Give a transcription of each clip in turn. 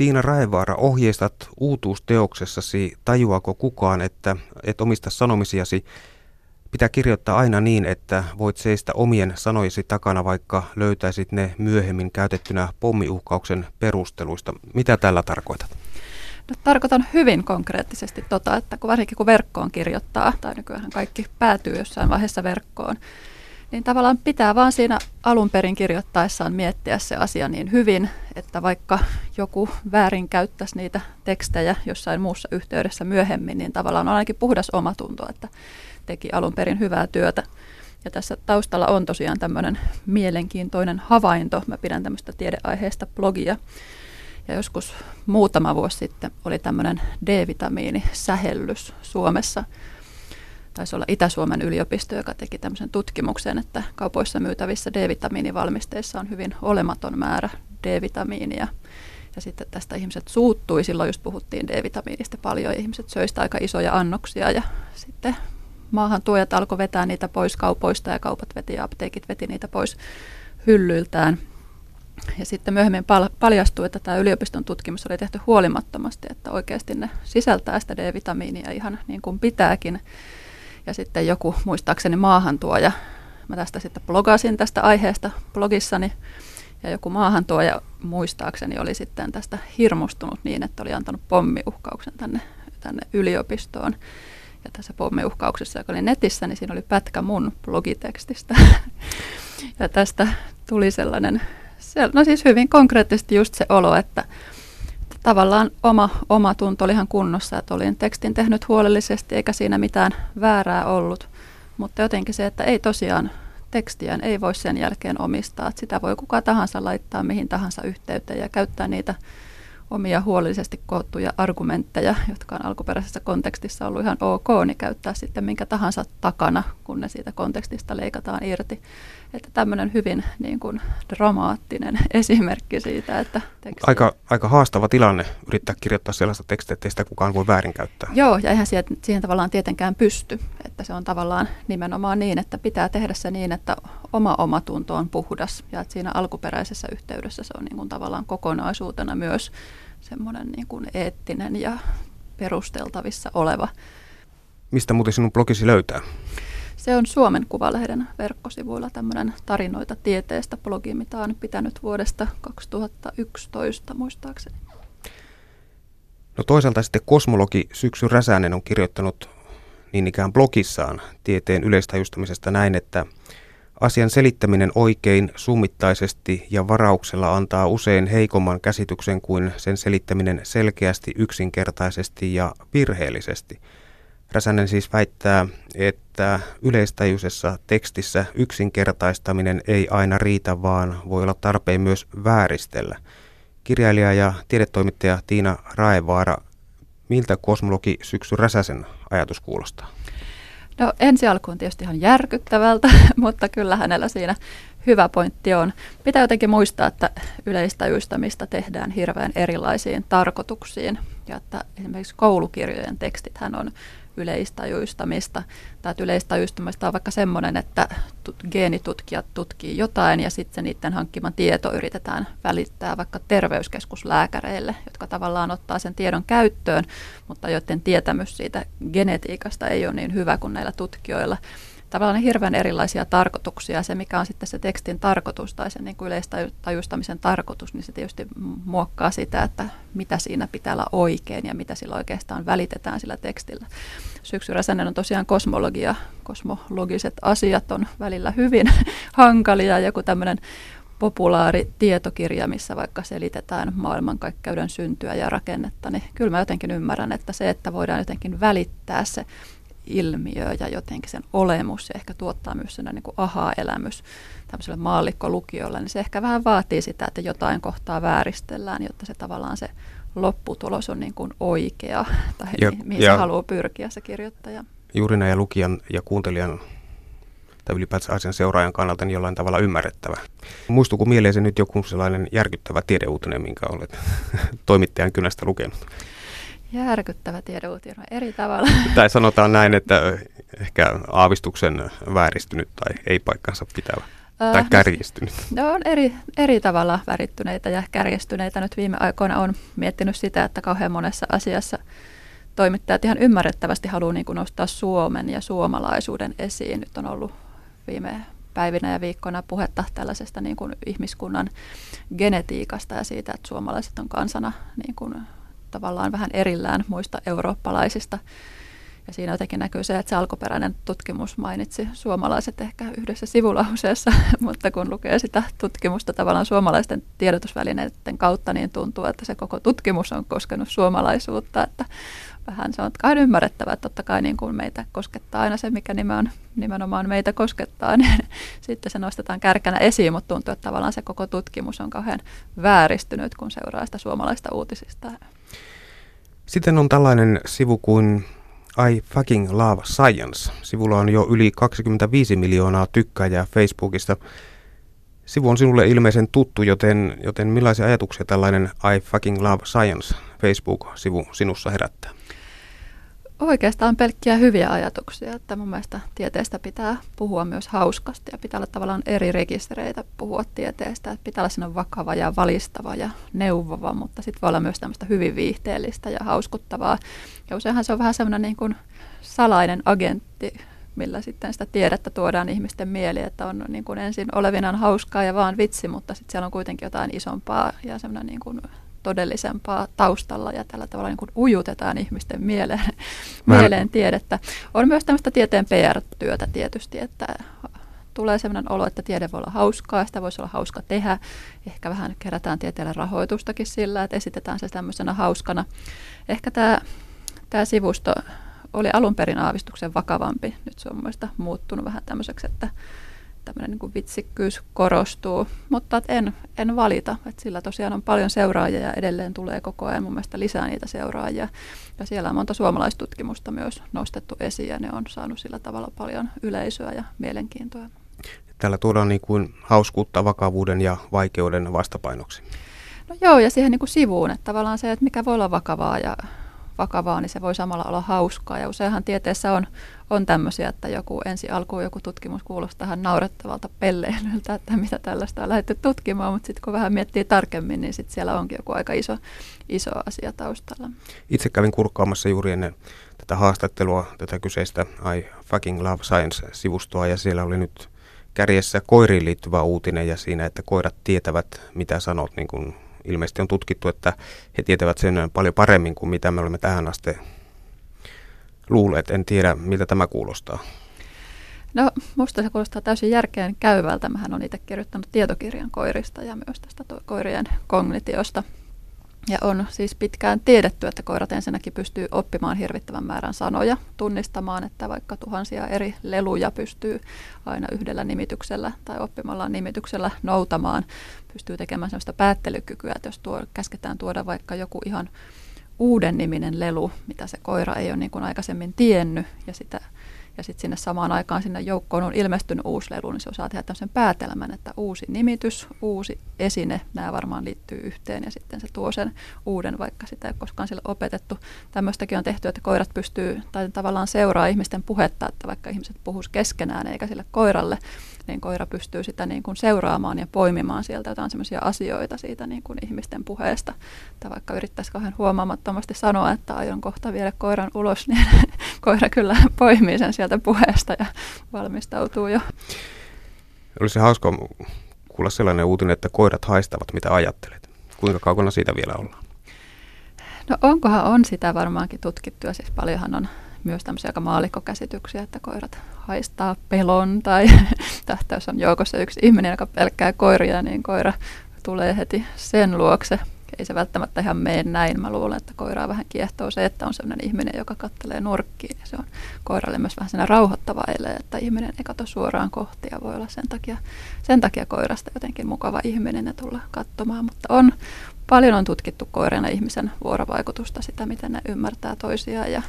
Tiina Raevaara, ohjeistat uutuusteoksessasi Tajuako kukaan, että et omista sanomisiasi pitää kirjoittaa aina niin, että voit seistä omien sanojesi takana, vaikka löytäisit ne myöhemmin käytettynä pommiuhkauksen perusteluista. Mitä tällä tarkoitat? No, tarkoitan hyvin konkreettisesti tota, että kun varsinkin kun verkkoon kirjoittaa, tai nykyään kaikki päätyy jossain vaiheessa verkkoon, niin tavallaan pitää vaan siinä alun perin kirjoittaessaan miettiä se asia niin hyvin, että vaikka joku väärin käyttäisi niitä tekstejä jossain muussa yhteydessä myöhemmin, niin tavallaan on ainakin puhdas omatunto, että teki alun perin hyvää työtä. Ja tässä taustalla on tosiaan tämmöinen mielenkiintoinen havainto. Mä pidän tämmöistä tiedeaiheesta blogia. Ja joskus muutama vuosi sitten oli tämmöinen D-vitamiinisähellys Suomessa – taisi olla Itä-Suomen yliopisto, joka teki tämmöisen tutkimuksen, että kaupoissa myytävissä D-vitamiinivalmisteissa on hyvin olematon määrä D-vitamiinia. Ja sitten tästä ihmiset suuttui, silloin just puhuttiin D-vitamiinista paljon, ihmiset söistä aika isoja annoksia, ja sitten maahan tuojat alkoi vetää niitä pois kaupoista, ja kaupat veti ja apteekit veti niitä pois hyllyiltään. Ja sitten myöhemmin paljastui, että tämä yliopiston tutkimus oli tehty huolimattomasti, että oikeasti ne sisältää sitä D-vitamiinia ihan niin kuin pitääkin. Ja sitten joku muistaakseni maahantuoja, mä tästä sitten blogasin tästä aiheesta blogissani, ja joku maahantuoja muistaakseni oli sitten tästä hirmustunut niin, että oli antanut pommiuhkauksen tänne, tänne yliopistoon. Ja tässä pommiuhkauksessa, joka oli netissä, niin siinä oli pätkä mun blogitekstistä. ja tästä tuli sellainen, no siis hyvin konkreettisesti just se olo, että tavallaan oma, oma tunto oli ihan kunnossa, että olin tekstin tehnyt huolellisesti eikä siinä mitään väärää ollut. Mutta jotenkin se, että ei tosiaan tekstiä ei voi sen jälkeen omistaa. Että sitä voi kuka tahansa laittaa mihin tahansa yhteyteen ja käyttää niitä omia huolellisesti koottuja argumentteja, jotka on alkuperäisessä kontekstissa ollut ihan ok, niin käyttää sitten minkä tahansa takana, kun ne siitä kontekstista leikataan irti. Että tämmöinen hyvin niin kuin, dramaattinen esimerkki siitä, että teksti... aika, aika haastava tilanne yrittää kirjoittaa sellaista tekstiä, että sitä kukaan voi väärinkäyttää. Joo, ja eihän siihen, siihen tavallaan tietenkään pysty. Että se on tavallaan nimenomaan niin, että pitää tehdä se niin, että oma omatunto on puhdas ja että siinä alkuperäisessä yhteydessä se on niin kuin tavallaan kokonaisuutena myös semmoinen niin kuin eettinen ja perusteltavissa oleva. Mistä muuten sinun blogisi löytää? Se on Suomen Kuvalehden verkkosivuilla tämmöinen tarinoita tieteestä blogi, mitä on pitänyt vuodesta 2011 muistaakseni. No toisaalta sitten kosmologi Syksy Räsänen on kirjoittanut niin ikään blogissaan tieteen yleistajustamisesta näin, että Asian selittäminen oikein, summittaisesti ja varauksella antaa usein heikomman käsityksen kuin sen selittäminen selkeästi, yksinkertaisesti ja virheellisesti. Räsänen siis väittää, että yleistajuisessa tekstissä yksinkertaistaminen ei aina riitä, vaan voi olla tarpeen myös vääristellä. Kirjailija ja tiedetoimittaja Tiina Raevaara, miltä kosmologi Syksy Räsäsen ajatus kuulostaa? No ensi alkuun tietysti ihan järkyttävältä, mutta kyllä hänellä siinä hyvä pointti on. Pitää jotenkin muistaa, että yleistajuistamista tehdään hirveän erilaisiin tarkoituksiin ja että esimerkiksi koulukirjojen tekstit hän on yleistajuistamista. Tai yleistajuistamista on vaikka semmoinen, että geenitutkijat tutkii jotain ja sitten niiden hankkiman tieto yritetään välittää vaikka terveyskeskuslääkäreille, jotka tavallaan ottaa sen tiedon käyttöön, mutta joiden tietämys siitä genetiikasta ei ole niin hyvä kuin näillä tutkijoilla tavallaan hirveän erilaisia tarkoituksia. Se, mikä on sitten se tekstin tarkoitus tai sen niin kuin yleistajuistamisen tarkoitus, niin se tietysti muokkaa sitä, että mitä siinä pitää olla oikein ja mitä sillä oikeastaan välitetään sillä tekstillä. Syksy Räsänen on tosiaan kosmologia. Kosmologiset asiat on välillä hyvin hankalia. Joku tämmöinen populaari tietokirja, missä vaikka selitetään maailmankaikkeuden syntyä ja rakennetta, niin kyllä mä jotenkin ymmärrän, että se, että voidaan jotenkin välittää se ilmiö ja jotenkin sen olemus ja ehkä tuottaa myös sen niin aha-elämys tämmöiselle maallikkolukiolle, niin se ehkä vähän vaatii sitä, että jotain kohtaa vääristellään, jotta se tavallaan se lopputulos on niin kuin oikea tai ja, mihin ja, se haluaa pyrkiä se kirjoittaja. Juuri näin ja lukijan ja kuuntelijan tai ylipäätään asian seuraajan kannalta niin jollain tavalla ymmärrettävä. Muistuuko mieleen nyt joku sellainen järkyttävä tiedeuutinen, minkä olet toimittajan kynästä lukenut? Järkyttävä tiedeuutinen eri tavalla. Tai sanotaan näin, että ehkä aavistuksen vääristynyt tai ei paikkansa pitävä. tai kärjistynyt? No on eri, eri tavalla värittyneitä ja kärjistyneitä. Nyt viime aikoina on miettinyt sitä, että kauhean monessa asiassa toimittajat ihan ymmärrettävästi haluaa niin nostaa Suomen ja suomalaisuuden esiin. Nyt on ollut viime päivinä ja viikkoina puhetta tällaisesta niin kuin ihmiskunnan genetiikasta ja siitä, että suomalaiset on kansana niin kuin tavallaan vähän erillään muista eurooppalaisista. Ja siinä jotenkin näkyy se, että se alkuperäinen tutkimus mainitsi suomalaiset ehkä yhdessä sivulauseessa, mutta kun lukee sitä tutkimusta tavallaan suomalaisten tiedotusvälineiden kautta, niin tuntuu, että se koko tutkimus on koskenut suomalaisuutta, että vähän se on kai ymmärrettävää, että totta kai niin kuin meitä koskettaa aina se, mikä nimen, nimenomaan meitä koskettaa, niin sitten se nostetaan kärkänä esiin, mutta tuntuu, että tavallaan se koko tutkimus on kauhean vääristynyt, kun seuraa sitä suomalaista uutisista. Sitten on tällainen sivu kuin I fucking love science. Sivulla on jo yli 25 miljoonaa tykkäjää Facebookista. Sivu on sinulle ilmeisen tuttu, joten, joten millaisia ajatuksia tällainen I fucking love science Facebook-sivu sinussa herättää? Oikeastaan pelkkiä hyviä ajatuksia, että mun mielestä tieteestä pitää puhua myös hauskasti ja pitää olla tavallaan eri rekistereitä puhua tieteestä. Että pitää olla siinä vakava ja valistava ja neuvova, mutta sitten voi olla myös tämmöistä hyvin viihteellistä ja hauskuttavaa. Ja useinhan se on vähän semmoinen niin kuin salainen agentti, millä sitten sitä tiedettä tuodaan ihmisten mieliin, että on niin kuin ensin olevinaan hauskaa ja vaan vitsi, mutta sitten siellä on kuitenkin jotain isompaa ja semmoinen niin kuin todellisempaa taustalla ja tällä tavalla niin kuin ujutetaan ihmisten mieleen, Mä... mieleen tiedettä. On myös tämmöistä tieteen PR-työtä tietysti, että tulee sellainen olo, että tiede voi olla hauskaa, sitä voisi olla hauska tehdä. Ehkä vähän kerätään tieteelle rahoitustakin sillä, että esitetään se tämmöisenä hauskana. Ehkä tämä, tämä sivusto oli alun perin aavistuksen vakavampi. Nyt se on mielestäni muuttunut vähän tämmöiseksi, että tämmöinen niin vitsikkyys korostuu, mutta en, en valita, että sillä tosiaan on paljon seuraajia ja edelleen tulee koko ajan mun mielestä lisää niitä seuraajia. Ja siellä on monta suomalaistutkimusta myös nostettu esiin ja ne on saanut sillä tavalla paljon yleisöä ja mielenkiintoa. Täällä tuodaan niin kuin hauskuutta vakavuuden ja vaikeuden vastapainoksi. No joo, ja siihen niin kuin sivuun, että tavallaan se, että mikä voi olla vakavaa ja vakavaa, niin se voi samalla olla hauskaa. Ja useinhan tieteessä on, on tämmöisiä, että joku ensi alkuun joku tutkimus kuulostaa ihan naurettavalta pelleilyltä, että mitä tällaista on lähdetty tutkimaan, mutta sitten kun vähän miettii tarkemmin, niin sitten siellä onkin joku aika iso, iso asia taustalla. Itse kävin kurkkaamassa juuri ennen tätä haastattelua, tätä kyseistä I fucking love science-sivustoa, ja siellä oli nyt kärjessä koiriin liittyvä uutinen ja siinä, että koirat tietävät, mitä sanot, niin kuin ilmeisesti on tutkittu, että he tietävät sen paljon paremmin kuin mitä me olemme tähän asti luulleet. En tiedä, miltä tämä kuulostaa. No, musta se kuulostaa täysin järkeen käyvältä. Mähän on itse kirjoittanut tietokirjan koirista ja myös tästä koirien kognitiosta. Ja on siis pitkään tiedetty, että koirat ensinnäkin pystyy oppimaan hirvittävän määrän sanoja, tunnistamaan, että vaikka tuhansia eri leluja pystyy aina yhdellä nimityksellä tai oppimalla nimityksellä noutamaan, pystyy tekemään sellaista päättelykykyä, että jos tuo, käsketään tuoda vaikka joku ihan uuden niminen lelu, mitä se koira ei ole niin kuin aikaisemmin tiennyt, ja sitä ja sitten sinne samaan aikaan sinne joukkoon on ilmestynyt uusi lelu, niin se osaa tehdä tämmöisen päätelmän, että uusi nimitys, uusi esine, nämä varmaan liittyy yhteen ja sitten se tuo sen uuden, vaikka sitä ei koskaan sille opetettu. Tämmöistäkin on tehty, että koirat pystyy tai tavallaan seuraa ihmisten puhetta, että vaikka ihmiset puhus keskenään eikä sille koiralle, niin koira pystyy sitä niin kuin seuraamaan ja poimimaan sieltä jotain sellaisia asioita siitä niin kuin ihmisten puheesta. Tai vaikka yrittäisi kauhean huomaamattomasti sanoa, että aion kohta viedä koiran ulos, niin koira kyllä poimii sen sieltä puheesta ja valmistautuu jo. Olisi hauska kuulla sellainen uutinen, että koirat haistavat, mitä ajattelet. Kuinka kaukana siitä vielä ollaan? No onkohan on sitä varmaankin tutkittu ja siis paljonhan on myös tämmöisiä aika maalikkokäsityksiä, että koirat haistaa pelon tai tähtä, jos on joukossa yksi ihminen, joka pelkkää koiria, niin koira tulee heti sen luokse. Ei se välttämättä ihan mene näin. Mä luulen, että koiraa vähän kiehtoo se, että on sellainen ihminen, joka kattelee nurkkiin. Ja se on koiralle myös vähän sellainen rauhoittava ele, että ihminen ei katso suoraan kohti ja voi olla sen takia, sen takia koirasta jotenkin mukava ihminen ja tulla katsomaan. Mutta on, paljon on tutkittu koiran ja ihmisen vuorovaikutusta, sitä miten ne ymmärtää toisiaan ja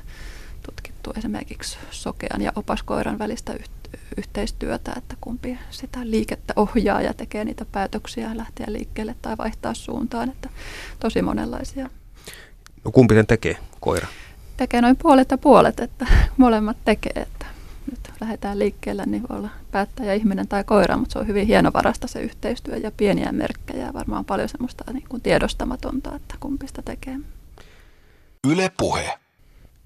tutkittu esimerkiksi sokean ja opaskoiran välistä yhteistyötä, että kumpi sitä liikettä ohjaa ja tekee niitä päätöksiä lähteä liikkeelle tai vaihtaa suuntaan, että tosi monenlaisia. No kumpi sen tekee, koira? Tekee noin puolet ja puolet, että molemmat tekee, että nyt lähdetään liikkeelle, niin voi olla päättäjä, ihminen tai koira, mutta se on hyvin hienovarasta se yhteistyö ja pieniä merkkejä ja varmaan paljon semmoista niin kuin tiedostamatonta, että kumpi sitä tekee. Yle puhe.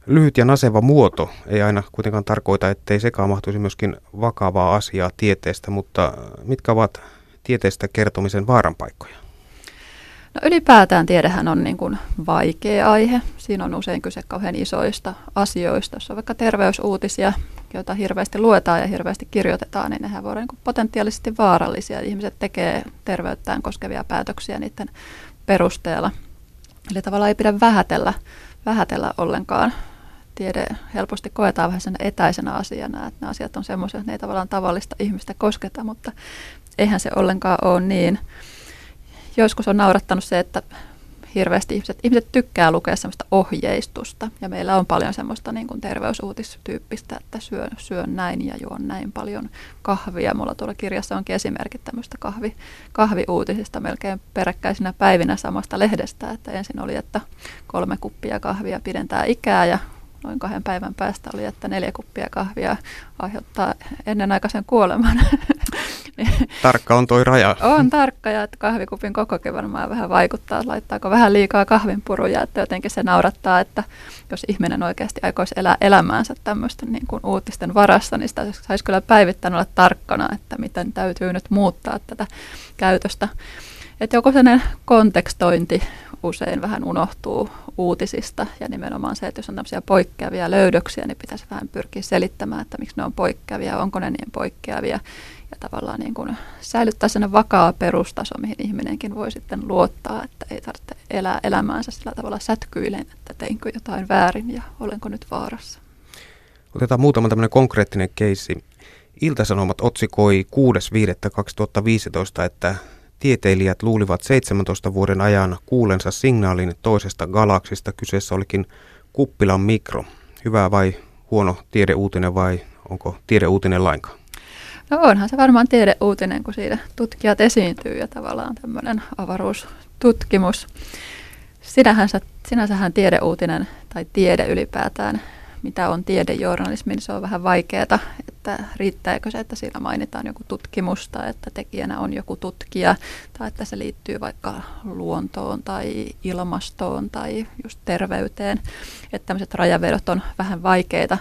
Lyhyt ja naseva muoto ei aina kuitenkaan tarkoita, ettei sekaan mahtuisi myöskin vakavaa asiaa tieteestä, mutta mitkä ovat tieteestä kertomisen vaaranpaikkoja? No ylipäätään tiedehän on niin kuin vaikea aihe. Siinä on usein kyse kauhean isoista asioista. Jos on vaikka terveysuutisia, joita hirveästi luetaan ja hirveästi kirjoitetaan, niin nehän voivat niin potentiaalisesti vaarallisia. Ihmiset tekee terveyttään koskevia päätöksiä niiden perusteella. Eli tavallaan ei pidä vähätellä, vähätellä ollenkaan. Tiede helposti koetaan vähän sen etäisenä asiana, että nämä asiat on semmoisia, että ne ei tavallaan tavallista ihmistä kosketa, mutta eihän se ollenkaan ole niin joskus on naurattanut se, että hirveästi ihmiset, ihmiset tykkää lukea semmoista ohjeistusta. Ja meillä on paljon semmoista niin kuin terveysuutistyyppistä, että syön, syön näin ja juon näin paljon kahvia. Mulla tuolla kirjassa onkin esimerkit tämmöistä kahvi, kahviuutisista melkein peräkkäisinä päivinä samasta lehdestä. Että ensin oli, että kolme kuppia kahvia pidentää ikää ja noin kahden päivän päästä oli, että neljä kuppia kahvia aiheuttaa ennenaikaisen kuoleman. Niin. Tarkka on toi raja. On tarkka ja että kahvikupin kokokin varmaan vähän vaikuttaa, laittaako vähän liikaa kahvinpuruja, että jotenkin se naurattaa, että jos ihminen oikeasti aikoisi elää elämäänsä tämmöisten niin kuin uutisten varassa, niin sitä saisi kyllä päivittäin olla tarkkana, että miten täytyy nyt muuttaa tätä käytöstä. Että joku sellainen kontekstointi usein vähän unohtuu uutisista ja nimenomaan se, että jos on tämmöisiä poikkeavia löydöksiä, niin pitäisi vähän pyrkiä selittämään, että miksi ne on poikkeavia, onko ne niin poikkeavia ja tavallaan niin kuin säilyttää sen vakaa perustaso, mihin ihminenkin voi sitten luottaa, että ei tarvitse elää elämäänsä sillä tavalla sätkyilen, että teinkö jotain väärin ja olenko nyt vaarassa. Otetaan muutama tämmöinen konkreettinen keissi. Iltasanomat otsikoi 6.5.2015, että Tieteilijät luulivat 17 vuoden ajan kuulensa signaalin toisesta galaksista. Kyseessä olikin kuppilan mikro. Hyvä vai huono tiedeuutinen vai onko tiedeuutinen lainkaan? No onhan se varmaan tiedeuutinen, kun siinä tutkijat esiintyy ja tavallaan tämmöinen avaruustutkimus. Sinähän, sinänsähän tiedeuutinen tai tiede ylipäätään mitä on tiedejournalismi, niin se on vähän vaikeaa, että riittääkö se, että siinä mainitaan joku tutkimus tai että tekijänä on joku tutkija tai että se liittyy vaikka luontoon tai ilmastoon tai just terveyteen. Että tämmöiset rajavedot on vähän vaikeita.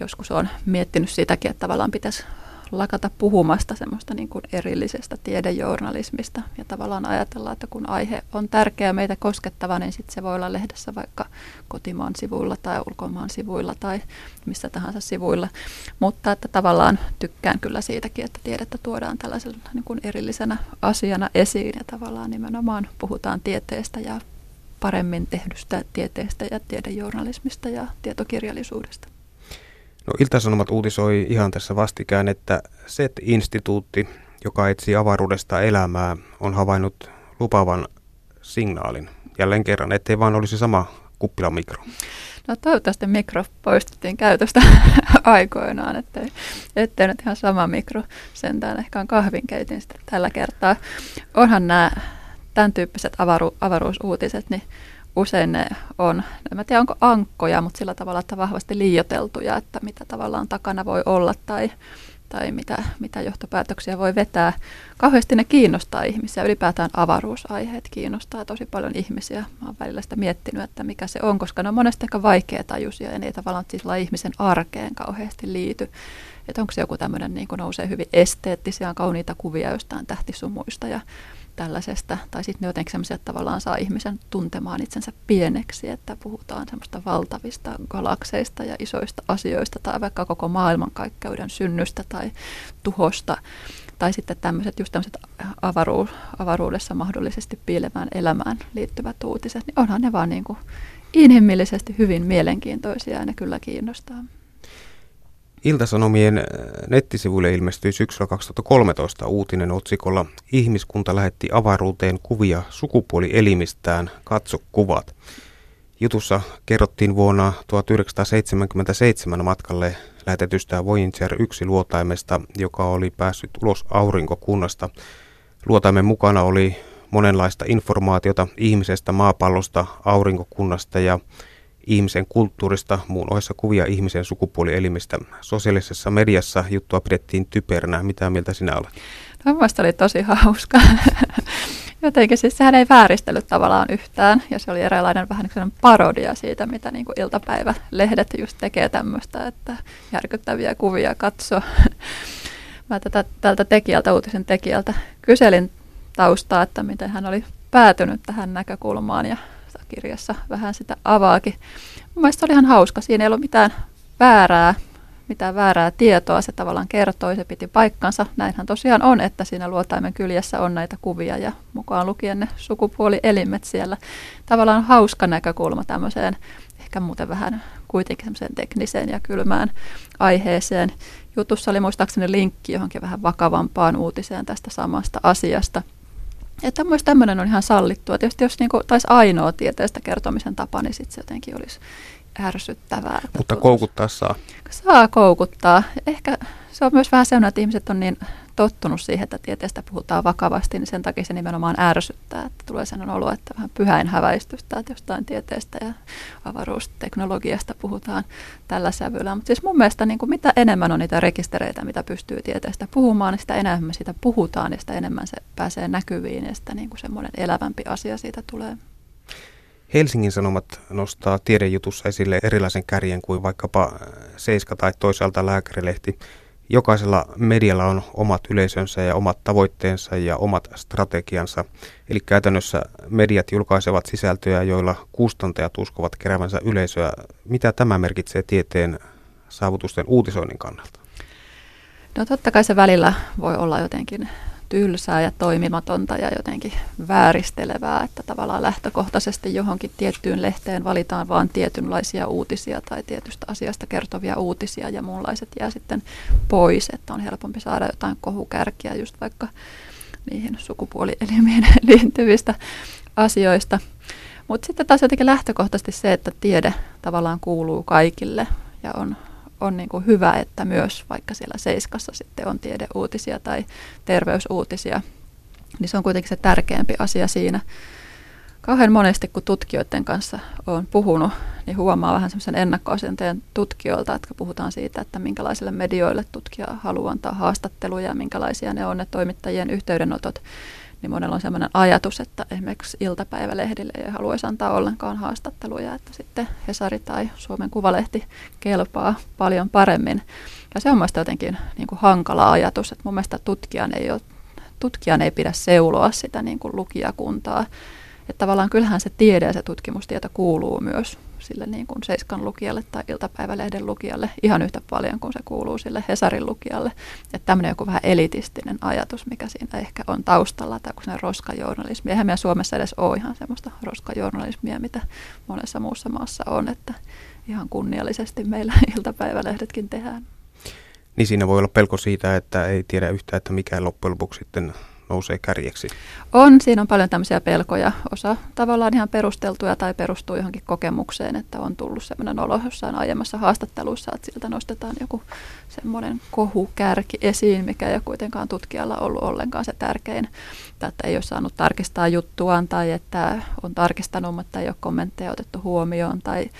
Joskus on miettinyt sitäkin, että tavallaan pitäisi lakata puhumasta semmoista niin kuin erillisestä tiedejournalismista ja tavallaan ajatella, että kun aihe on tärkeä meitä koskettava, niin sitten se voi olla lehdessä vaikka kotimaan sivuilla tai ulkomaan sivuilla tai missä tahansa sivuilla. Mutta että tavallaan tykkään kyllä siitäkin, että tiedettä tuodaan tällaisella niin kuin erillisenä asiana esiin ja tavallaan nimenomaan puhutaan tieteestä ja paremmin tehdystä tieteestä ja tiedejournalismista ja tietokirjallisuudesta. No Ilta-Sanomat uutisoi ihan tässä vastikään, että SET-instituutti, joka etsii avaruudesta elämää, on havainnut lupavan signaalin. Jälleen kerran, ettei vaan olisi sama kuppilan mikro. No toivottavasti mikro poistettiin käytöstä aikoinaan, ettei, ettei nyt ihan sama mikro sentään ehkä on kahvinkeitin sitten tällä kertaa. Onhan nämä tämän tyyppiset avaru, avaruusuutiset, niin usein ne on, en tiedä onko ankkoja, mutta sillä tavalla, että vahvasti liioteltuja, että mitä tavallaan takana voi olla tai, tai mitä, mitä johtopäätöksiä voi vetää. Kauheasti ne kiinnostaa ihmisiä, ylipäätään avaruusaiheet kiinnostaa tosi paljon ihmisiä. Mä oon välillä sitä miettinyt, että mikä se on, koska ne on monesti aika vaikeatajuisia ja ne ei tavallaan siis ihmisen arkeen kauheasti liity. Että onko se joku tämmöinen, niin nousee hyvin esteettisiä, kauniita kuvia jostain tähtisumuista ja tällaisesta, tai sitten ne jotenkin semmoisia, että tavallaan saa ihmisen tuntemaan itsensä pieneksi, että puhutaan semmoista valtavista galakseista ja isoista asioista, tai vaikka koko maailmankaikkeuden synnystä tai tuhosta, tai sitten tämmöiset just tämmöiset avaruus, avaruudessa mahdollisesti piilevään elämään liittyvät uutiset, niin onhan ne vaan niin kuin inhimillisesti hyvin mielenkiintoisia ja ne kyllä kiinnostaa. Iltasanomien äh, nettisivuille ilmestyi syksyllä 2013 uutinen otsikolla Ihmiskunta lähetti avaruuteen kuvia sukupuolielimistään, katso kuvat. Jutussa kerrottiin vuonna 1977 matkalle lähetetystä Voyager 1 luotaimesta, joka oli päässyt ulos aurinkokunnasta. Luotaimen mukana oli monenlaista informaatiota ihmisestä, maapallosta, aurinkokunnasta ja ihmisen kulttuurista, muun ohessa kuvia ihmisen sukupuolielimistä. Sosiaalisessa mediassa juttua pidettiin typeränä. Mitä mieltä sinä olet? No, mielestäni oli tosi hauska. Jotenkin siis sehän ei vääristellyt tavallaan yhtään ja se oli eräänlainen vähän niin parodia siitä, mitä niin kuin iltapäivälehdet just tekee tämmöistä, että järkyttäviä kuvia katso. Mä tätä, tältä tekijältä, uutisen tekijältä, kyselin taustaa, että miten hän oli päätynyt tähän näkökulmaan ja kirjassa vähän sitä avaakin. Mun mielestä oli ihan hauska. Siinä ei ollut mitään väärää, mitään väärää tietoa. Se tavallaan kertoi, se piti paikkansa. Näinhän tosiaan on, että siinä luotaimen kyljessä on näitä kuvia ja mukaan lukien ne sukupuolielimet siellä. Tavallaan hauska näkökulma tämmöiseen, ehkä muuten vähän kuitenkin semmoiseen tekniseen ja kylmään aiheeseen. Jutussa oli muistaakseni linkki johonkin vähän vakavampaan uutiseen tästä samasta asiasta – että myös tämmöinen on ihan sallittua. Tietysti jos niin taisi ainoa tieteestä kertomisen tapa, niin sitten se jotenkin olisi ärsyttävää. Mutta koukuttaa saa. Saa koukuttaa. Ehkä se on myös vähän sellainen, että ihmiset on niin tottunut siihen, että tieteestä puhutaan vakavasti, niin sen takia se nimenomaan ärsyttää. Että tulee sellainen olo, että vähän pyhäin häväistystä, että jostain tieteestä ja avaruusteknologiasta puhutaan tällä sävyllä. Mutta siis mun mielestä niin kuin mitä enemmän on niitä rekistereitä, mitä pystyy tieteestä puhumaan, niin sitä enemmän sitä puhutaan ja sitä enemmän se pääsee näkyviin ja sitä niin kuin semmoinen elävämpi asia siitä tulee. Helsingin Sanomat nostaa tiedejutussa esille erilaisen kärjen kuin vaikkapa Seiska tai toisaalta Lääkärilehti. Jokaisella medialla on omat yleisönsä ja omat tavoitteensa ja omat strategiansa. Eli käytännössä mediat julkaisevat sisältöjä, joilla kustantajat uskovat keräävänsä yleisöä. Mitä tämä merkitsee tieteen saavutusten uutisoinnin kannalta? No totta kai se välillä voi olla jotenkin tylsää ja toimimatonta ja jotenkin vääristelevää, että tavallaan lähtökohtaisesti johonkin tiettyyn lehteen valitaan vain tietynlaisia uutisia tai tietystä asiasta kertovia uutisia ja muunlaiset jää sitten pois, että on helpompi saada jotain kohukärkiä just vaikka niihin sukupuolielimien liittyvistä asioista. Mutta sitten taas jotenkin lähtökohtaisesti se, että tiede tavallaan kuuluu kaikille ja on on niin kuin hyvä, että myös vaikka siellä Seiskassa sitten on tiedeuutisia tai terveysuutisia, niin se on kuitenkin se tärkeämpi asia siinä. Kauhean monesti, kun tutkijoiden kanssa olen puhunut, niin huomaa vähän semmoisen ennakkoasenteen tutkijoilta, että puhutaan siitä, että minkälaisille medioille tutkija haluaa antaa haastatteluja ja minkälaisia ne on ne toimittajien yhteydenotot niin monella on sellainen ajatus, että esimerkiksi iltapäivälehdille ei haluaisi antaa ollenkaan haastatteluja, että sitten Hesari tai Suomen Kuvalehti kelpaa paljon paremmin. Ja se on mielestäni jotenkin niin kuin hankala ajatus, että mun mielestä tutkijan ei, ole, tutkijan ei pidä seuloa sitä niin kuin lukijakuntaa. Että tavallaan kyllähän se tiede ja se tutkimustieto kuuluu myös sille niin kuin Seiskan lukijalle tai iltapäivälehden lukijalle ihan yhtä paljon kuin se kuuluu sille Hesarin lukijalle. Että tämmöinen joku vähän elitistinen ajatus, mikä siinä ehkä on taustalla, tai kun se roskajournalismi. Eihän meidän Suomessa edes ole ihan semmoista roskajournalismia, mitä monessa muussa maassa on, että ihan kunniallisesti meillä iltapäivälehdetkin tehdään. Niin siinä voi olla pelko siitä, että ei tiedä yhtään, että mikä loppujen lopuksi sitten nousee kärjeksi? On, siinä on paljon tämmöisiä pelkoja. Osa tavallaan ihan perusteltuja tai perustuu johonkin kokemukseen, että on tullut semmoinen olo jossain aiemmassa haastattelussa, että siltä nostetaan joku semmoinen kohukärki esiin, mikä ei ole kuitenkaan tutkijalla ollut ollenkaan se tärkein. Tai että ei ole saanut tarkistaa juttuaan tai että on tarkistanut, mutta ei ole kommentteja otettu huomioon tai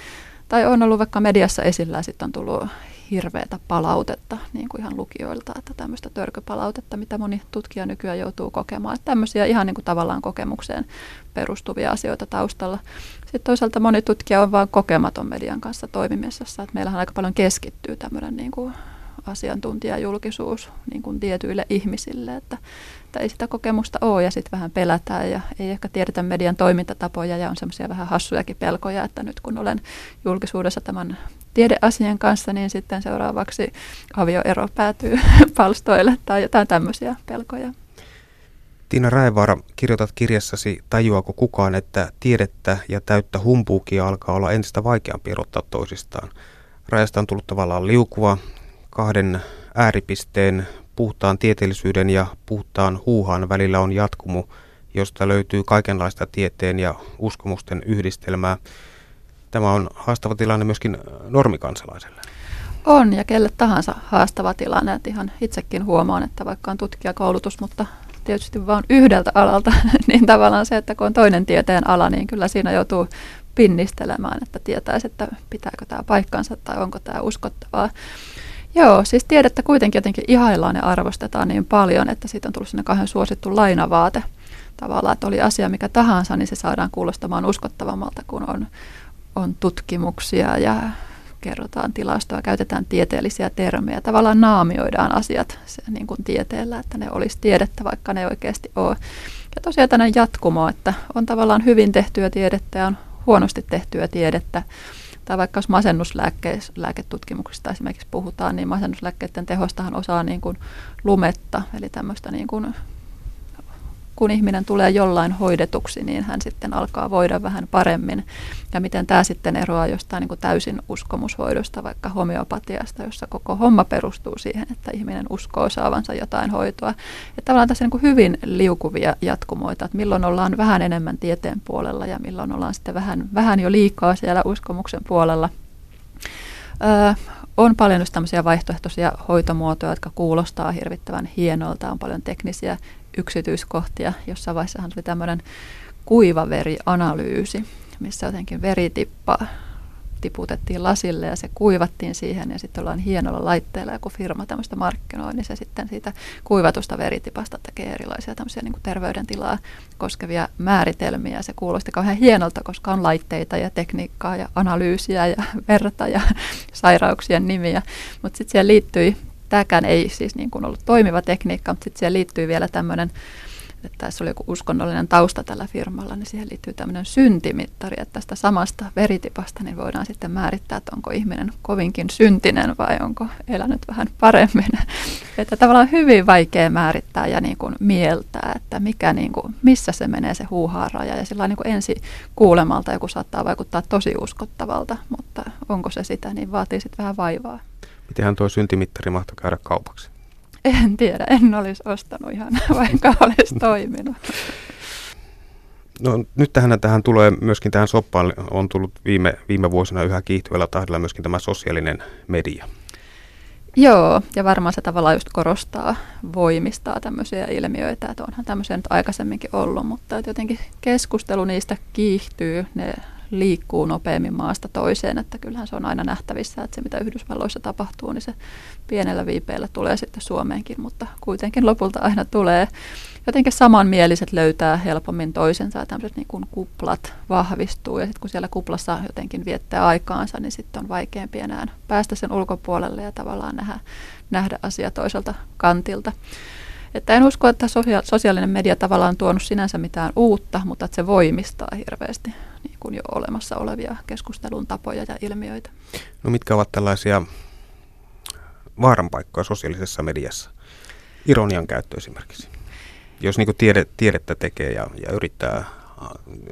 tai on ollut vaikka mediassa esillä ja sitten on tullut hirveätä palautetta niin kuin ihan lukijoilta, että tämmöistä törkypalautetta, mitä moni tutkija nykyään joutuu kokemaan. Että tämmöisiä ihan niin kuin tavallaan kokemukseen perustuvia asioita taustalla. Sitten toisaalta moni tutkija on vain kokematon median kanssa toimimisessa, että meillähän aika paljon keskittyy tämmöinen niin kuin asiantuntijajulkisuus niin kuin tietyille ihmisille, että, että ei sitä kokemusta ole ja sitten vähän pelätään ja ei ehkä tiedetä median toimintatapoja ja on semmoisia vähän hassujakin pelkoja, että nyt kun olen julkisuudessa tämän tiedeasian kanssa, niin sitten seuraavaksi avioero päätyy palstoille tai jotain tämmöisiä pelkoja. Tiina Raevaara, kirjoitat kirjassasi Tajuako kukaan, että tiedettä ja täyttä humpuukia alkaa olla entistä vaikeampi erottaa toisistaan. Rajasta on tullut tavallaan liukuva, kahden ääripisteen puhtaan tieteellisyyden ja puhtaan huuhan välillä on jatkumu, josta löytyy kaikenlaista tieteen ja uskomusten yhdistelmää. Tämä on haastava tilanne myöskin normikansalaiselle. On ja kelle tahansa haastava tilanne. Että ihan itsekin huomaan, että vaikka on tutkijakoulutus, mutta tietysti vain yhdeltä alalta, niin tavallaan se, että kun on toinen tieteen ala, niin kyllä siinä joutuu pinnistelemään, että tietäisi, että pitääkö tämä paikkansa tai onko tämä uskottavaa. Joo, siis tiedettä kuitenkin jotenkin ihaillaan ja arvostetaan niin paljon, että siitä on tullut sinne kahden suosittu lainavaate. Tavallaan, että oli asia mikä tahansa, niin se saadaan kuulostamaan uskottavammalta, kun on, on tutkimuksia ja kerrotaan tilastoa, käytetään tieteellisiä termejä. Tavallaan naamioidaan asiat se, niin kuin tieteellä, että ne olisi tiedettä, vaikka ne oikeasti ole. Ja tosiaan tänne jatkumo, että on tavallaan hyvin tehtyä tiedettä ja on huonosti tehtyä tiedettä. Tai vaikka jos masennuslääketutkimuksista esimerkiksi puhutaan, niin masennuslääkkeiden tehostahan osaa niin kuin lumetta, eli tämmöistä niin kuin kun ihminen tulee jollain hoidetuksi, niin hän sitten alkaa voida vähän paremmin. Ja miten tämä sitten eroaa jostain niin kuin täysin uskomushoidosta, vaikka homeopatiasta, jossa koko homma perustuu siihen, että ihminen uskoo saavansa jotain hoitoa. Että tavallaan tässä niin kuin hyvin liukuvia jatkumoita, että milloin ollaan vähän enemmän tieteen puolella ja milloin ollaan sitten vähän, vähän jo liikaa siellä uskomuksen puolella. Öö, on paljon tämmöisiä vaihtoehtoisia hoitomuotoja, jotka kuulostaa hirvittävän hienolta. On paljon teknisiä yksityiskohtia. Jossain vaiheessa oli tämmöinen kuivaverianalyysi, missä jotenkin veritippa tiputettiin lasille ja se kuivattiin siihen ja sitten ollaan hienolla laitteella joku firma tämmöistä markkinoi, niin se sitten siitä kuivatusta veritipasta tekee erilaisia tämmöisiä niin kuin terveydentilaa koskevia määritelmiä. Se kuulosti kauhean hienolta, koska on laitteita ja tekniikkaa ja analyysiä ja verta ja sairauksien nimiä, mutta sitten siihen liittyi tämäkään ei siis niin kuin ollut toimiva tekniikka, mutta sitten siihen liittyy vielä tämmöinen, että tässä oli joku uskonnollinen tausta tällä firmalla, niin siihen liittyy tämmöinen syntimittari, että tästä samasta veritipasta niin voidaan sitten määrittää, että onko ihminen kovinkin syntinen vai onko elänyt vähän paremmin. Että tavallaan hyvin vaikea määrittää ja niin kuin mieltää, että mikä niin kuin, missä se menee se huuhaaraja. Ja sillä niin kuin ensi kuulemalta joku saattaa vaikuttaa tosi uskottavalta, mutta onko se sitä, niin vaatii sitten vähän vaivaa. Mitenhän tuo syntimittari mahtoi käydä kaupaksi? En tiedä, en olisi ostanut ihan, vaikka olisi toiminut. No nyt tähän, tähän tulee myöskin tähän soppaan on tullut viime, viime vuosina yhä kiihtyvällä tahdilla myöskin tämä sosiaalinen media. Joo, ja varmaan se tavallaan just korostaa, voimistaa tämmöisiä ilmiöitä, että onhan tämmöisiä nyt aikaisemminkin ollut, mutta että jotenkin keskustelu niistä kiihtyy, ne liikkuu nopeammin maasta toiseen, että kyllähän se on aina nähtävissä, että se mitä Yhdysvalloissa tapahtuu, niin se pienellä viipeellä tulee sitten Suomeenkin, mutta kuitenkin lopulta aina tulee. Jotenkin samanmieliset löytää helpommin toisensa ja tämmöiset niin kuin kuplat vahvistuu ja sitten kun siellä kuplassa jotenkin viettää aikaansa, niin sitten on vaikeampi enää päästä sen ulkopuolelle ja tavallaan nähdä, nähdä asia toiselta kantilta. Että en usko, että sosiaalinen media tavallaan on tuonut sinänsä mitään uutta, mutta että se voimistaa hirveästi niin kuin jo olemassa olevia keskustelun tapoja ja ilmiöitä. No mitkä ovat tällaisia vaaranpaikkoja sosiaalisessa mediassa? Ironian käyttö esimerkiksi. Jos niin tiede, tiedettä tekee ja, ja yrittää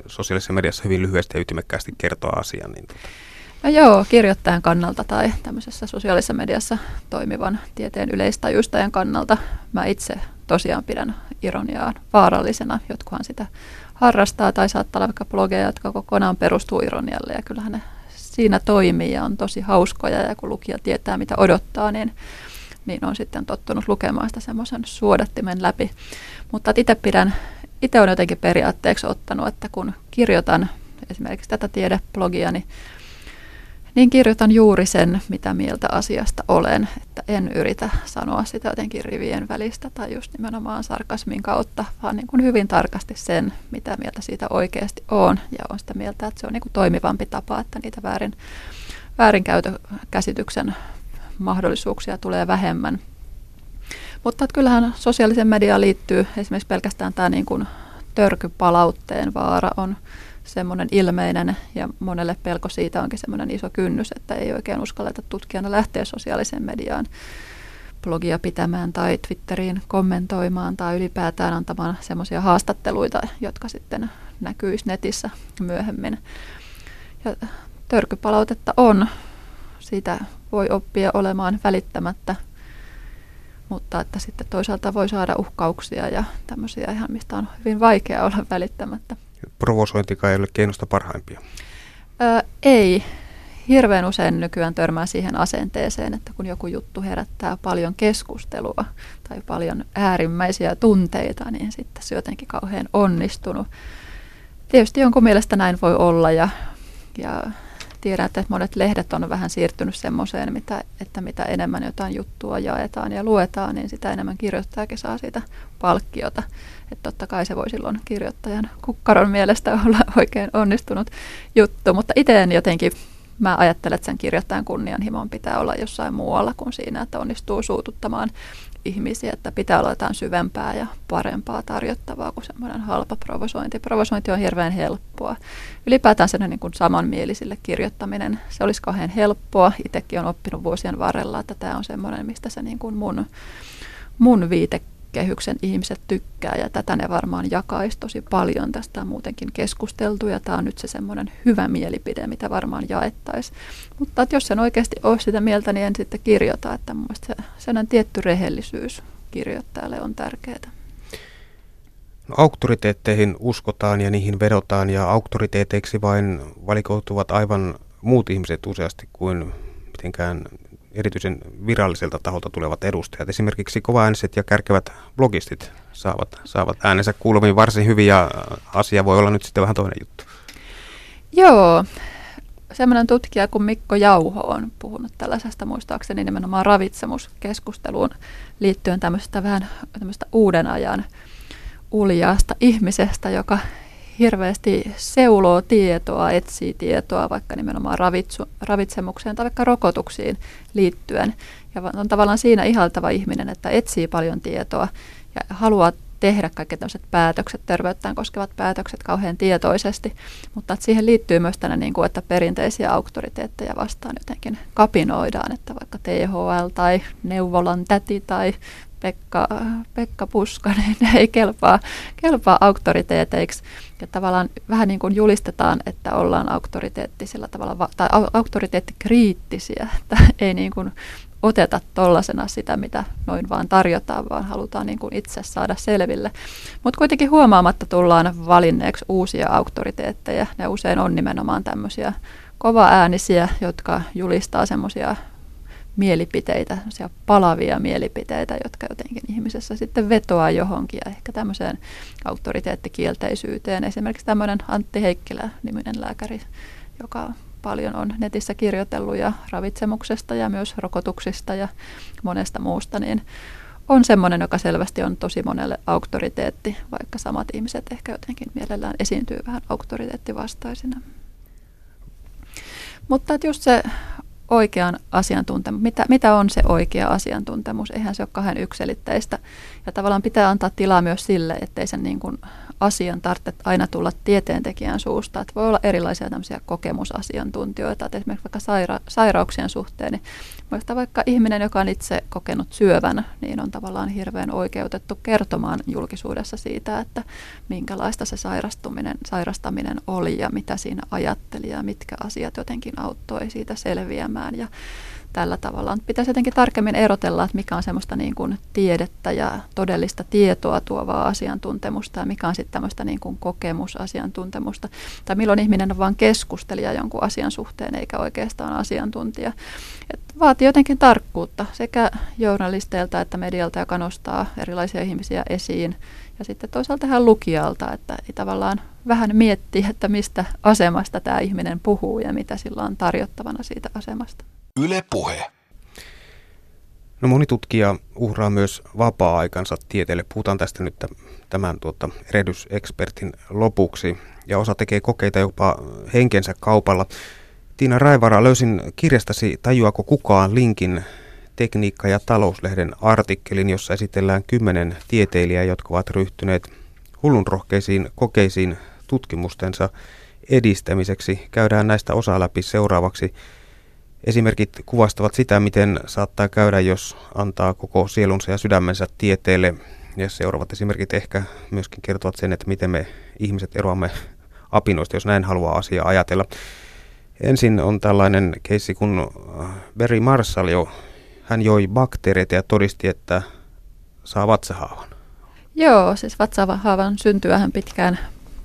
sosiaalisessa mediassa hyvin lyhyesti ja ytimekkäästi kertoa asian, niin tota. No joo, kirjoittajan kannalta tai tämmöisessä sosiaalisessa mediassa toimivan tieteen yleistajuistajan kannalta mä itse tosiaan pidän ironiaa vaarallisena. Jotkuhan sitä harrastaa tai saattaa olla vaikka blogeja, jotka kokonaan perustuu ironialle ja kyllähän ne siinä toimii ja on tosi hauskoja ja kun lukija tietää mitä odottaa, niin, niin on sitten tottunut lukemaan sitä semmoisen suodattimen läpi. Mutta itse pidän, itse on jotenkin periaatteeksi ottanut, että kun kirjoitan esimerkiksi tätä tiedeblogia, niin niin kirjoitan juuri sen, mitä mieltä asiasta olen, että en yritä sanoa sitä jotenkin rivien välistä tai just nimenomaan sarkasmin kautta, vaan niin kuin hyvin tarkasti sen, mitä mieltä siitä oikeasti on ja on sitä mieltä, että se on niin kuin toimivampi tapa, että niitä väärin, väärinkäytökäsityksen mahdollisuuksia tulee vähemmän. Mutta että kyllähän sosiaalisen mediaan liittyy esimerkiksi pelkästään tämä niin kuin törkypalautteen vaara on semmoinen ilmeinen ja monelle pelko siitä onkin semmoinen iso kynnys, että ei oikein uskalleta tutkijana lähteä sosiaaliseen mediaan blogia pitämään tai Twitteriin kommentoimaan tai ylipäätään antamaan semmoisia haastatteluita, jotka sitten näkyisi netissä myöhemmin. Ja törkypalautetta on. Siitä voi oppia olemaan välittämättä, mutta että sitten toisaalta voi saada uhkauksia ja tämmöisiä ihan, mistä on hyvin vaikea olla välittämättä provosointikaan ei ole keinosta parhaimpia? Ö, ei. Hirveän usein nykyään törmää siihen asenteeseen, että kun joku juttu herättää paljon keskustelua tai paljon äärimmäisiä tunteita, niin sitten se jotenkin kauhean onnistunut. Tietysti jonkun mielestä näin voi olla ja ja tiedän, että monet lehdet on vähän siirtynyt semmoiseen, mitä, että mitä enemmän jotain juttua jaetaan ja luetaan, niin sitä enemmän kirjoittajakin saa siitä palkkiota. Että totta kai se voi silloin kirjoittajan kukkaron mielestä olla oikein onnistunut juttu, mutta itse en jotenkin mä ajattelen, että sen kirjoittajan kunnianhimon pitää olla jossain muualla kuin siinä, että onnistuu suututtamaan ihmisiä, että pitää olla jotain syvempää ja parempaa tarjottavaa kuin semmoinen halpa provosointi. Provosointi on hirveän helppoa. Ylipäätään sen niin kuin samanmielisille kirjoittaminen, se olisi kauhean helppoa. Itsekin olen oppinut vuosien varrella, että tämä on semmoinen, mistä se niin kuin mun, mun viite kehyksen ihmiset tykkää ja tätä ne varmaan jakaisi tosi paljon. Tästä on muutenkin keskusteltu ja tämä on nyt se semmoinen hyvä mielipide, mitä varmaan jaettaisiin. Mutta että jos sen oikeasti ole sitä mieltä, niin en sitten kirjoita. Että mun se, sellainen tietty rehellisyys kirjoittajalle on tärkeää. No, auktoriteetteihin uskotaan ja niihin vedotaan ja auktoriteeteiksi vain valikoituvat aivan muut ihmiset useasti kuin mitenkään erityisen viralliselta taholta tulevat edustajat. Esimerkiksi kovaääniset ja kärkevät blogistit saavat, saavat äänensä kuuluviin varsin hyvin ja asia voi olla nyt sitten vähän toinen juttu. Joo, semmoinen tutkija kuin Mikko Jauho on puhunut tällaisesta muistaakseni nimenomaan ravitsemuskeskusteluun liittyen tämmöistä vähän tämmöistä uuden ajan uljaasta ihmisestä, joka hirveästi seuloo tietoa, etsii tietoa vaikka nimenomaan ravitsu, ravitsemukseen tai vaikka rokotuksiin liittyen. Ja on tavallaan siinä ihaltava ihminen, että etsii paljon tietoa ja haluaa tehdä kaikki tämmöiset päätökset, terveyttään koskevat päätökset kauhean tietoisesti, mutta että siihen liittyy myös tänne, niin kuin, että perinteisiä auktoriteetteja vastaan jotenkin kapinoidaan, että vaikka THL tai neuvolan täti tai Pekka, Pekka Puskanen ei kelpaa, kelpaa auktoriteeteiksi. Ja tavallaan vähän niin kuin julistetaan, että ollaan auktoriteettisella tavalla, tai auktoriteettikriittisiä, että ei niin kuin oteta tollasena sitä, mitä noin vaan tarjotaan, vaan halutaan niin kuin itse saada selville. Mutta kuitenkin huomaamatta tullaan valinneeksi uusia auktoriteetteja. Ne usein on nimenomaan tämmöisiä kova-äänisiä, jotka julistaa semmoisia mielipiteitä, palavia mielipiteitä, jotka jotenkin ihmisessä sitten vetoaa johonkin ja ehkä tämmöiseen auktoriteettikielteisyyteen. Esimerkiksi tämmöinen Antti Heikkilä-niminen lääkäri, joka paljon on netissä kirjoitellut ja ravitsemuksesta ja myös rokotuksista ja monesta muusta, niin on semmoinen, joka selvästi on tosi monelle auktoriteetti, vaikka samat ihmiset ehkä jotenkin mielellään esiintyy vähän auktoriteettivastaisina. Mutta että just se oikean asiantuntemus, mitä, mitä on se oikea asiantuntemus, eihän se ole kahden ykselitteistä. Ja tavallaan pitää antaa tilaa myös sille, ettei sen niin kuin asian tarvitse aina tulla tieteentekijän suusta. Että voi olla erilaisia tämmöisiä kokemusasiantuntijoita, että esimerkiksi vaikka saira- sairauksien suhteen, niin vaikka ihminen, joka on itse kokenut syövän, niin on tavallaan hirveän oikeutettu kertomaan julkisuudessa siitä, että minkälaista se sairastuminen, sairastaminen oli ja mitä siinä ajatteli ja mitkä asiat jotenkin auttoi siitä selviämään. Ja tällä tavalla. Pitäisi jotenkin tarkemmin erotella, että mikä on semmoista niin kuin tiedettä ja todellista tietoa tuovaa asiantuntemusta ja mikä on sitten tämmöistä niin kuin kokemusasiantuntemusta. Tai milloin ihminen on vain keskustelija jonkun asian suhteen eikä oikeastaan asiantuntija. Et vaatii jotenkin tarkkuutta sekä journalisteilta että medialta, joka nostaa erilaisia ihmisiä esiin. Ja sitten toisaalta hän lukijalta, että ei tavallaan vähän miettiä, että mistä asemasta tämä ihminen puhuu ja mitä sillä on tarjottavana siitä asemasta. Yle Puhe. No moni tutkija uhraa myös vapaa-aikansa tieteelle. Puhutaan tästä nyt tämän tuota, redys-ekspertin lopuksi. Ja osa tekee kokeita jopa henkensä kaupalla. Tiina Raivara, löysin kirjastasi Tajuako kukaan linkin tekniikka- ja talouslehden artikkelin, jossa esitellään kymmenen tieteilijää, jotka ovat ryhtyneet hullunrohkeisiin kokeisiin tutkimustensa edistämiseksi. Käydään näistä osa läpi seuraavaksi. Esimerkit kuvastavat sitä, miten saattaa käydä, jos antaa koko sielunsa ja sydämensä tieteelle. Ja seuraavat esimerkit ehkä myöskin kertovat sen, että miten me ihmiset eroamme apinoista, jos näin haluaa asiaa ajatella. Ensin on tällainen keissi, kun äh, Barry Marshall jo, hän joi bakteereita ja todisti, että saa vatsahaavan. Joo, siis vatsahaavan syntyähän pitkään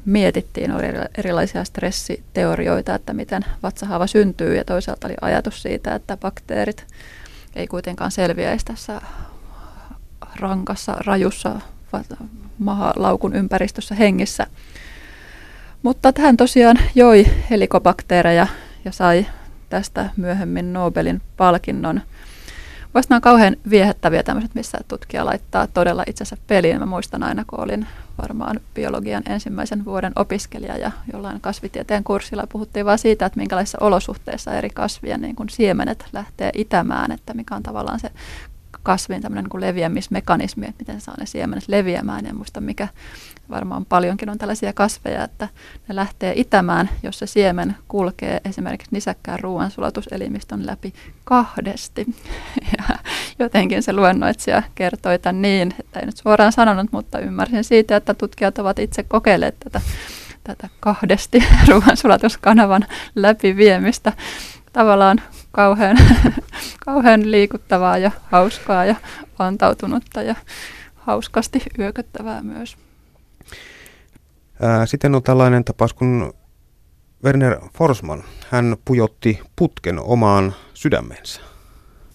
mietittiin, oli erilaisia stressiteorioita, että miten vatsahaava syntyy ja toisaalta oli ajatus siitä, että bakteerit ei kuitenkaan selviäisi tässä rankassa, rajussa mahalaukun ympäristössä hengissä. Mutta hän tosiaan joi helikobakteereja ja sai tästä myöhemmin Nobelin palkinnon. Voisi nämä kauhean viehättäviä tämmöiset, missä tutkija laittaa todella itsensä peliin. Mä muistan aina, kun olin varmaan biologian ensimmäisen vuoden opiskelija ja jollain kasvitieteen kurssilla puhuttiin vain siitä, että minkälaisissa olosuhteissa eri kasvien niin kun siemenet lähtee itämään, että mikä on tavallaan se kasvin tämmöinen niin leviämismekanismi, että miten saa ne siemenet leviämään. En muista mikä, varmaan paljonkin on tällaisia kasveja, että ne lähtee itämään, jos se siemen kulkee esimerkiksi nisäkkään ruoansulatuselimistön läpi kahdesti. Ja jotenkin se luennoitsija kertoi tämän niin, että ei nyt suoraan sanonut, mutta ymmärsin siitä, että tutkijat ovat itse kokeilleet tätä, tätä kahdesti ruoansulatuskanavan läpiviemistä. Tavallaan kauhean, kauhean liikuttavaa ja hauskaa ja antautunutta ja hauskasti yököttävää myös. Sitten on tällainen tapaus, kun Werner Forsman, hän pujotti putken omaan sydämensä.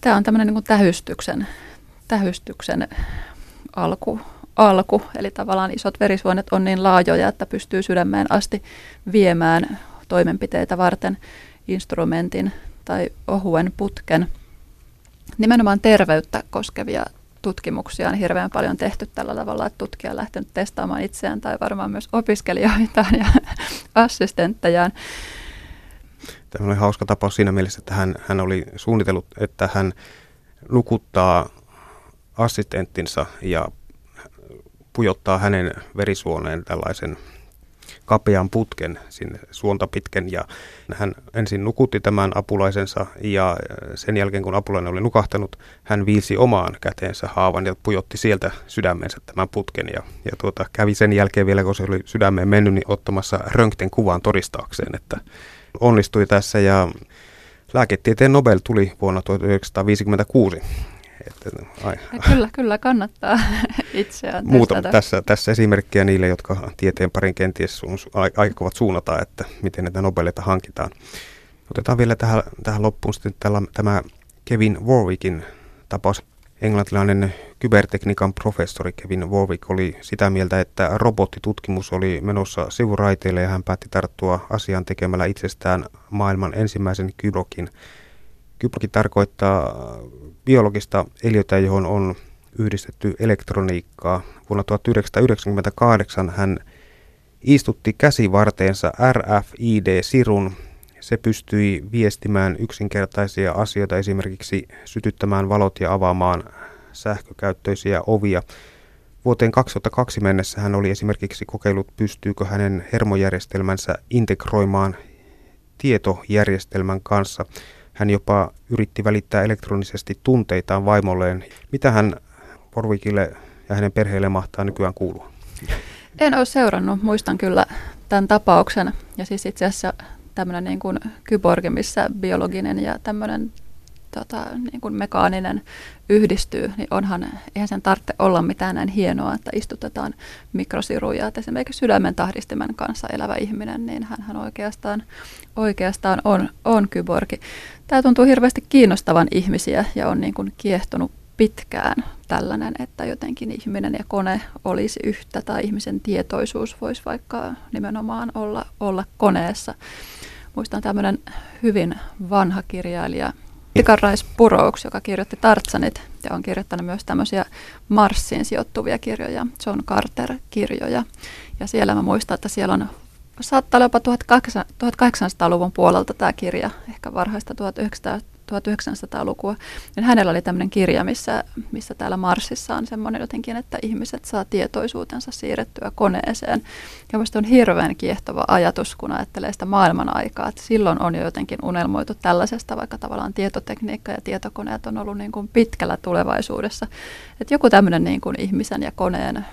Tämä on tämmöinen niin tähystyksen, tähystyksen alku, alku, eli tavallaan isot verisuonet on niin laajoja, että pystyy sydämeen asti viemään toimenpiteitä varten instrumentin tai ohuen putken. Nimenomaan terveyttä koskevia tutkimuksia on hirveän paljon tehty tällä tavalla, että tutkija on lähtenyt testaamaan itseään tai varmaan myös opiskelijoitaan ja assistenttejaan. Tämä oli hauska tapaus siinä mielessä, että hän, hän oli suunnitellut, että hän nukuttaa assistenttinsa ja pujottaa hänen verisuoneen tällaisen kapean putken sinne suonta pitken ja hän ensin nukutti tämän apulaisensa ja äh, sen jälkeen kun apulainen oli nukahtanut, hän viisi omaan käteensä haavan ja pujotti sieltä sydämensä tämän putken ja, ja tuota, kävi sen jälkeen vielä, kun se oli sydämeen mennyt, niin ottamassa röntgen kuvan todistaakseen, että onnistui tässä ja lääketieteen Nobel tuli vuonna 1956 että, ai. Kyllä, kyllä kannattaa itseään Muuta, tässä, tässä esimerkkiä niille, jotka tieteen parin kenties su, aikovat suunnata, että miten näitä Nobelita hankitaan. Otetaan vielä tähän, tähän loppuun sitten tällä, tämä Kevin Warwickin tapaus. Englantilainen kybertekniikan professori Kevin Warwick oli sitä mieltä, että robottitutkimus oli menossa sivuraiteille ja hän päätti tarttua asiaan tekemällä itsestään maailman ensimmäisen kyrokin. Kyproki tarkoittaa biologista eliötä, johon on yhdistetty elektroniikkaa. Vuonna 1998 hän istutti käsivarteensa RFID-sirun. Se pystyi viestimään yksinkertaisia asioita, esimerkiksi sytyttämään valot ja avaamaan sähkökäyttöisiä ovia. Vuoteen 2002 mennessä hän oli esimerkiksi kokeillut, pystyykö hänen hermojärjestelmänsä integroimaan tietojärjestelmän kanssa. Hän jopa yritti välittää elektronisesti tunteitaan vaimolleen. Mitä hän Porvikille ja hänen perheelle mahtaa nykyään kuulua? En ole seurannut, muistan kyllä tämän tapauksen. Ja siis itse asiassa tämmöinen niin kuin kyborgi, missä biologinen ja tämmöinen tota, niin kuin mekaaninen yhdistyy, niin onhan, eihän sen tarvitse olla mitään näin hienoa, että istutetaan mikrosiruja. Että esimerkiksi sydämen tahdistimen kanssa elävä ihminen, niin hän oikeastaan, oikeastaan on, on kyborgi. Tämä tuntuu hirveästi kiinnostavan ihmisiä ja on niin kuin kiehtonut pitkään tällainen, että jotenkin ihminen ja kone olisi yhtä tai ihmisen tietoisuus voisi vaikka nimenomaan olla, olla koneessa. Muistan tämmöinen hyvin vanha kirjailija Rice Burroughs, joka kirjoitti Tartsanit ja on kirjoittanut myös tämmöisiä Marsiin sijoittuvia kirjoja, John Carter-kirjoja. Ja siellä mä muistan, että siellä on saattaa olla jopa 1800-luvun puolelta tämä kirja, ehkä varhaista 1900 1900-lukua, niin hänellä oli tämmöinen kirja, missä, missä täällä Marsissa on semmoinen jotenkin, että ihmiset saa tietoisuutensa siirrettyä koneeseen. Ja minusta on hirveän kiehtova ajatus, kun ajattelee sitä maailman aikaa, että silloin on jo jotenkin unelmoitu tällaisesta, vaikka tavallaan tietotekniikka ja tietokoneet on ollut niin kuin pitkällä tulevaisuudessa. Että joku tämmöinen niin kuin ihmisen ja koneen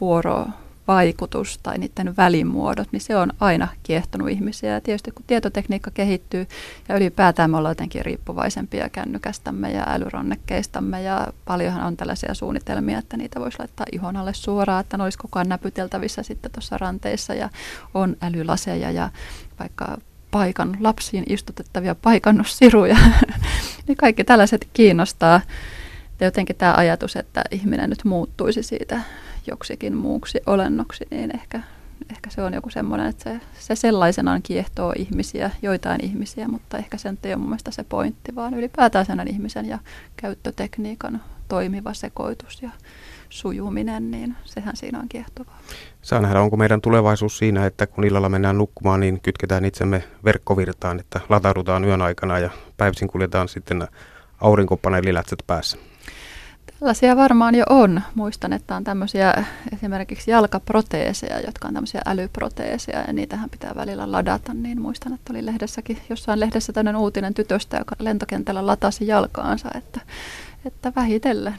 vuoro vaikutus tai niiden välimuodot, niin se on aina kiehtonut ihmisiä. Ja tietysti kun tietotekniikka kehittyy ja ylipäätään me ollaan jotenkin riippuvaisempia kännykästämme ja älyronnekkeistamme ja paljonhan on tällaisia suunnitelmia, että niitä voisi laittaa ihon alle suoraan, että ne olisi koko ajan näpyteltävissä sitten tuossa ranteissa ja on älylaseja ja vaikka paikan lapsiin istutettavia paikannussiruja. niin kaikki tällaiset kiinnostaa. Ja jotenkin tämä ajatus, että ihminen nyt muuttuisi siitä joksikin muuksi olennoksi, niin ehkä ehkä se on joku semmoinen, että se, se sellaisenaan kiehtoo ihmisiä, joitain ihmisiä, mutta ehkä se ei ole mun mielestä se pointti, vaan ylipäätään sen ihmisen ja käyttötekniikan toimiva sekoitus ja sujuminen, niin sehän siinä on kiehtovaa. Saa nähdä, onko meidän tulevaisuus siinä, että kun illalla mennään nukkumaan, niin kytketään itsemme verkkovirtaan, että lataudutaan yön aikana ja päivisin kuljetaan sitten aurinkopaneelilätset päässä. Tällaisia varmaan jo on. Muistan, että on tämmöisiä esimerkiksi jalkaproteeseja, jotka on tämmöisiä älyproteeseja ja niitähän pitää välillä ladata. Niin muistan, että oli lehdessäkin, jossain lehdessä tämmöinen uutinen tytöstä, joka lentokentällä latasi jalkaansa, että, että vähitellen.